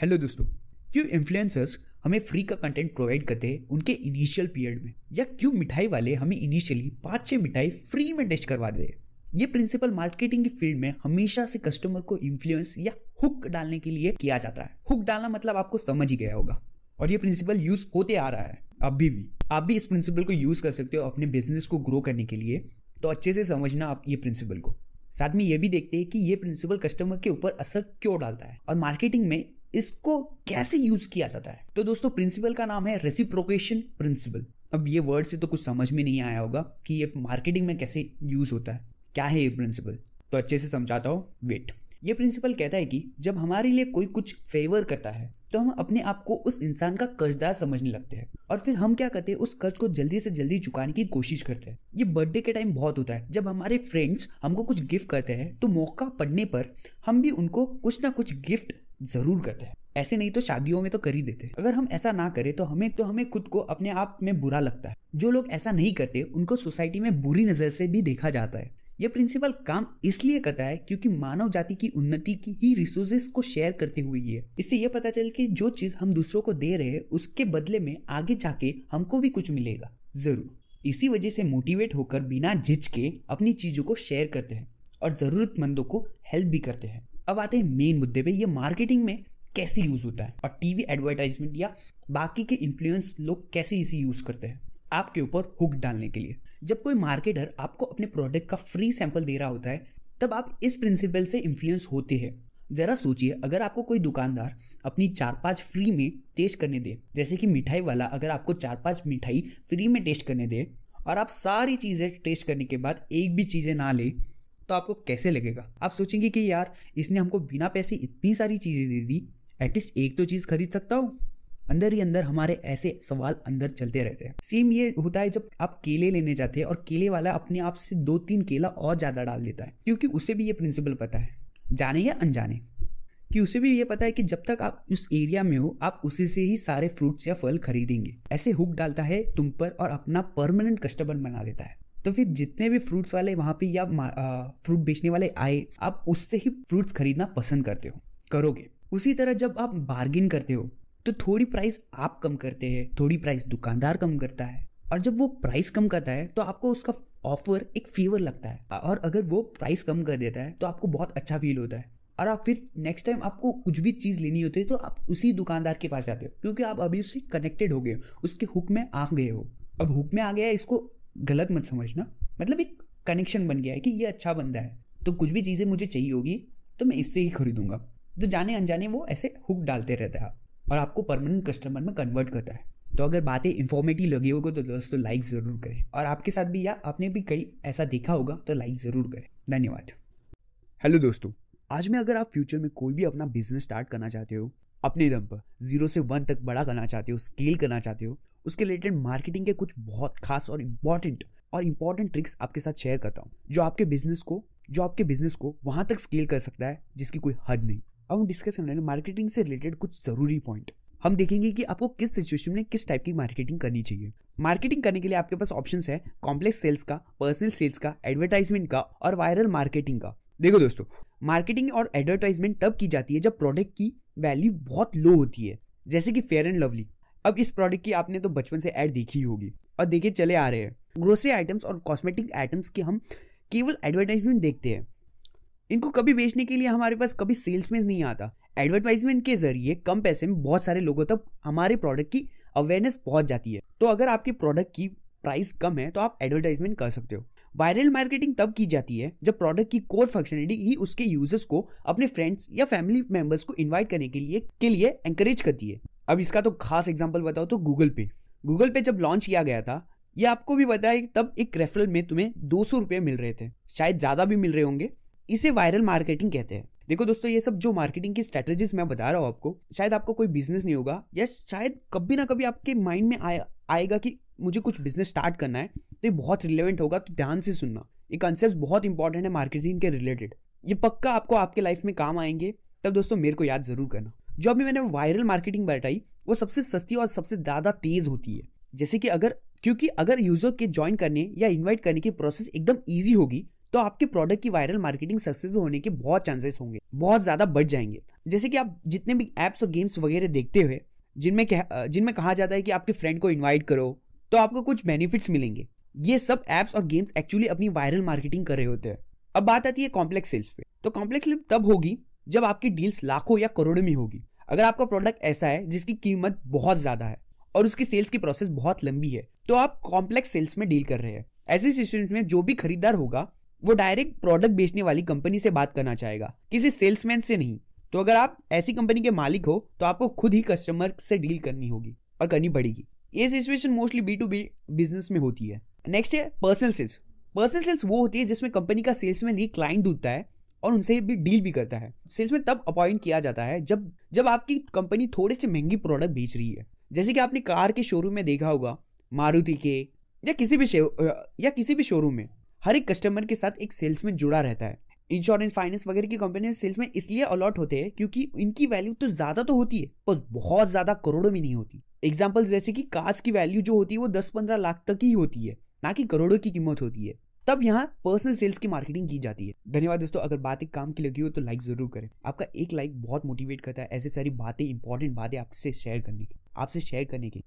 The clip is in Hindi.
हेलो दोस्तों, क्यों इन्फ्लुएंसर्स हमें फ्री का कंटेंट प्रोवाइड करते हैं उनके इनिशियल पीरियड में? या क्यों मिठाई वाले हमें इनिशियली पाँच छः मिठाई फ्री में टेस्ट करवा दे ये प्रिंसिपल मार्केटिंग की फ़ील्ड में हमेशा से कस्टमर को इन्फ्लुएंस या हुक डालने के लिए किया जाता है। हुक डालना मतलब आपको समझ ही गया होगा। और ये प्रिंसिपल यूज़ होते आ रहा है, अभी भी। आप भी इस प्रिंसिपल को यूज़ कर सकते हो अपने बिज़नेस को ग्रो करने के लिए। तो अच्छे से समझना आप ये प्रिंसिपल को। साथ में ये भी देखते हैं कि ये प्रिंसिपल कस्टमर के ऊपर असर क्यों डालता है? और मार्केटिंग में इसको कैसे यूज़ किया जाता है? तो दोस्तों प्रिंसिपल का नाम है रेसिप्रोकेशन प्रिंसिपल अब ये वर्ड से तो कुछ समझ में नहीं आया होगा कि ये मार्केटिंग में कैसे यूज़ होता है। क्या है ये प्रिंसिपल तो अच्छे से समझाता हूँ। वेट ये प्रिंसिपल कहता है कि जब हमारे लिए कोई कुछ फेवर करता है तो हम अपने आप को उस इंसान का कर्जदार समझने लगते हैं। और फिर हम क्या करते हैं? उस कर्ज को जल्दी से जल्दी चुकाने की कोशिश करते हैं। ये बर्थडे के टाइम बहुत होता है। जब हमारे फ्रेंड्स हमको कुछ गिफ्ट करते हैं तो मौका पड़ने पर हम भी उनको कुछ ना कुछ गिफ्ट ज़रूर करते हैं। ऐसे नहीं तो शादियों में तो कर ही देते अगर हम ऐसा ना करें तो हमें तो हमें खुद को अपने आप में बुरा लगता है। जो लोग ऐसा नहीं करते, उनको सोसाइटी में बुरी नज़र से भी देखा जाता है। यह प्रिंसिपल काम इसलिए करता है क्योंकि मानव जाति की उन्नति की ही रिसोर्सेस को शेयर करते हुए है इससे यह पता चल कि जो चीज़ हम दूसरों को दे रहे हैं, उसके बदले में आगे जाके हमको भी कुछ मिलेगा। ज़रूर। इसी वजह से मोटिवेट होकर बिना झिझके अपनी चीज़ों को शेयर करते हैं और जरूरतमंदों को हेल्प भी करते हैं। अब आते हैं मेन मुद्दे पे, ये मार्केटिंग में कैसे यूज़ होता है? और टीवी एडवर्टाइजमेंट या बाकी के इन्फ्लुएंस लोग कैसे इसे यूज़ करते हैं? आपके ऊपर हुक डालने के लिए। जब कोई मार्केटर आपको अपने प्रोडक्ट का फ्री सैंपल दे रहा होता है, तब आप इस प्रिंसिपल से इन्फ्लुएंस होते हैं। जरा सोचिए, अगर आपको कोई दुकानदार अपनी चार पाँच फ्री में टेस्ट करने दे, जैसे कि मिठाई वाला अगर आपको चार पाँच मिठाई फ्री में टेस्ट करने दे, और आप सारी चीज़ें टेस्ट करने के बाद एक भी चीज़ें ना ले तो आपको कैसे लगेगा? आप सोचेंगे कि यार, इसने हमको बिना पैसे इतनी सारी चीज़ें दे दी एटलीस्ट एक तो चीज़ खरीद सकता हूँ। अंदर ही अंदर हमारे ऐसे सवाल अंदर चलते रहते हैं। सेम ये होता है जब आप केले लेने जाते हैं और केले वाला अपने आप से दो तीन केला और ज़्यादा डाल देता है, क्योंकि उसे भी ये प्रिंसिपल पता है, जाने या अनजाने। कि उसे भी ये पता है कि जब तक आप उस एरिया में हो, आप उसी से ही सारे फ्रूट्स या फल खरीदेंगे। ऐसे हुक डालता है, तुम पर और अपना परमानेंट कस्टमर बना देता है। तो फिर जितने भी फ्रूट्स वाले वहाँ पे या फ्रूट बेचने वाले आए, आप उससे ही फ्रूट्स खरीदना पसंद करते हो, करोगे। उसी तरह जब आप बार्गिन करते हो तो थोड़ी प्राइस आप कम करते हैं, थोड़ी प्राइस दुकानदार कम करता है। और जब वो प्राइस कम करता है तो आपको उसका ऑफ़र एक फेवर लगता है। और अगर वो प्राइस कम कर देता है तो आपको बहुत अच्छा फील होता है। और आप फिर नेक्स्ट टाइम आपको कुछ भी चीज़ लेनी होती है तो आप उसी दुकानदार के पास जाते हो। क्योंकि आप अभी उससे कनेक्टेड हो गए हो, उसके हुक में आ गए हो। अब हुक में आ गया इसको गलत मत समझना। मतलब एक कनेक्शन बन गया है कि ये अच्छा बंदा है। तो कुछ भी चीज़ें मुझे चाहिए होगी तो मैं इससे ही खरीदूँगा। तो जाने अनजाने वो ऐसे हुक डालते रहता है और आपको परमानेंट कस्टमर में कन्वर्ट करता है। तो अगर बातें इन्फॉर्मेटिव लगी होगी तो दोस्तों लाइक ज़रूर करें। और आपके साथ भी या आपने भी कहीं ऐसा देखा होगा तो लाइक ज़रूर करें। धन्यवाद। हेलो दोस्तों, आज में अगर आप फ्यूचर में कोई भी अपना बिज़नेस स्टार्ट करना चाहते हो, अपने दम पर ज़ीरो से वन तक बड़ा करना चाहते हो स्केल करना चाहते हो उसके रिलेटेड मार्केटिंग के कुछ बहुत खास और इंपॉर्टेंट और इंपॉर्टेंट ट्रिक्स आपके साथ शेयर करता हूँ, जो आपके बिज़नेस को, जो आपके बिज़नेस को वहाँ तक स्केल कर सकता है, जिसकी कोई हद नहीं। अब हम डिस्कस करने मार्केटिंग से रिलेटेड कुछ ज़रूरी पॉइंट हम देखेंगे कि आपको किस सिचुएशन में किस टाइप की मार्केटिंग करनी चाहिए। मार्केटिंग करने के लिए आपके पास ऑप्शन है कॉम्प्लेक्स सेल्स का पर्सनल सेल्स का एडवर्टाइजमेंट का और वायरल मार्केटिंग का। देखो दोस्तों मार्केटिंग और एडवर्टाइजमेंट तब की जाती है जब प्रोडक्ट की वैल्यू बहुत लो होती है। जैसे कि फेयर एंड लवली अब इस प्रोडक्ट की आपने तो बचपन से ऐड देखी होगी। और देखे चले आ रहे हैं। ग्रोसरी आइटम्स और कॉस्मेटिक आइटम्स की हम केवल एडवर्टाइजमेंट देखते हैं। इनको कभी बेचने के लिए हमारे पास कभी सेल्स में नहीं आता। एडवर्टाइजमेंट के ज़रिए कम पैसे में बहुत सारे लोगों तक हमारे प्रोडक्ट की अवेयरनेस पहुँच जाती है। तो अगर आपके प्रोडक्ट की प्राइस कम है तो आप एडवर्टाइजमेंट कर सकते हो। वायरल मार्केटिंग तब की जाती है जब प्रोडक्ट की कोर फंक्शनलिटी ही उसके यूज़र्स को, अपने फ्रेंड्स या फैमिली मेंबर्स को इनवाइट करने के लिए के लिए एंकरेज करती है। अब इसका तो खास एग्ज़ाम्पल बताओ तो गूगल पे गूगल पे जब लॉन्च किया गया था ये आपको भी पता है तब एक रेफरल में तुम्हें दो सौ रुपये मिल रहे थे। शायद ज़्यादा भी मिल रहे होंगे। इसे वायरल मार्केटिंग कहते हैं। देखो दोस्तों ये सब जो मार्केटिंग की स्ट्रेटेजीज मैं बता रहा हूँ आपको शायद आपको कोई बिज़नेस नहीं होगा या शायद कभी ना कभी आपके माइंड में आए, आएगा कि मुझे कुछ बिज़नेस स्टार्ट करना है तो ये बहुत रिलेवेंट होगा तो ध्यान से सुनना। ये कंसेप्ट बहुत इंपॉर्टेंट है मार्केटिंग के रिलेटेड ये पक्का आपको आपके लाइफ में काम आएँगे तब दोस्तों मेरे को याद ज़रूर करना। जो अभी मैंने वायरल मार्केटिंग बताई वो सबसे सस्ती और सबसे ज़्यादा तेज होती है। जैसे कि अगर, क्योंकि अगर यूज़र के ज्वाइन करने या इन्वाइट करने की प्रोसेस एकदम ईजी होगी तो आपके प्रोडक्ट की वायरल मार्केटिंग सक्सेसफुल होने के बहुत चांसेस होंगे, बहुत ज़्यादा बढ़ जाएँगे। जैसे कि आप जितने भी एप्स और गेम्स वगैरह देखते हुए, जिनमें जिनमें कहा जाता है कि आपके फ्रेंड को इन्वाइट करो तो आपको कुछ बेनिफिट्स मिलेंगे। ये सब एप्स और गेम्स एक्चुअली अपनी वायरल मार्केटिंग कर रहे होते हैं। अब बात आती है कॉम्प्लेक्स सेल्स पे। तो कॉम्प्लेक्स सेल्स तब होगी जब आपकी डील्स लाखों या करोड़ों में होगी। अगर आपका प्रोडक्ट ऐसा है जिसकी कीमत बहुत ज़्यादा है और उसकी सेल्स की प्रोसेस बहुत लंबी है तो आप कॉम्प्लेक्स सेल्स में डील कर रहे हैं। ऐसी सिचुएशन में जो भी खरीदार होगा, वो डायरेक्ट प्रोडक्ट बेचने वाली कंपनी से बात करना चाहेगा, किसी सेल्समैन से नहीं। तो अगर आप ऐसी कंपनी के मालिक हो तो आपको खुद ही कस्टमर से डील करनी होगी और करनी पड़ेगी। ये situation mostly B to B business में होती है। नेक्स्ट है पर्सनल सेल्स पर्सनल सेल्स वो होती है जिसमें कंपनी का सेल्समैन ही क्लाइंट ढूंढता है और उनसे भी डील भी करता है। सेल्स में तब अपॉइंट किया जाता है जब जब आपकी कंपनी थोड़े से महँगी प्रोडक्ट बेच रही है। जैसे कि आपने कार के शोरूम में देखा होगा, मारुति के, या किसी भी या किसी भी शोरूम में, हर एक कस्टमर के साथ एक सेल्समैन जुड़ा रहता है। इंश्योरेंस फाइनेंस वगैरह की कंपनी सेल्स में इसलिए अलॉट होते हैं क्योंकि इनकी वैल्यू तो ज़्यादा तो होती है, पर बहुत ज़्यादा करोड़ों में नहीं होती। एग्ज़ाम्पल जैसे कि कार्स की वैल्यू जो होती है वो दस पंद्रह लाख तक ही होती है, ना कि करोड़ों की कीमत होती है। तब यहाँ पर्सनल सेल्स की मार्केटिंग की जाती है। धन्यवाद दोस्तों, अगर बात एक काम की लगी हो तो लाइक ज़रूर करें। आपका एक लाइक बहुत मोटिवेट करता है, ऐसे सारी बातें इंपॉर्टेंट बातें आपसे शेयर करने की आपसे शेयर करने की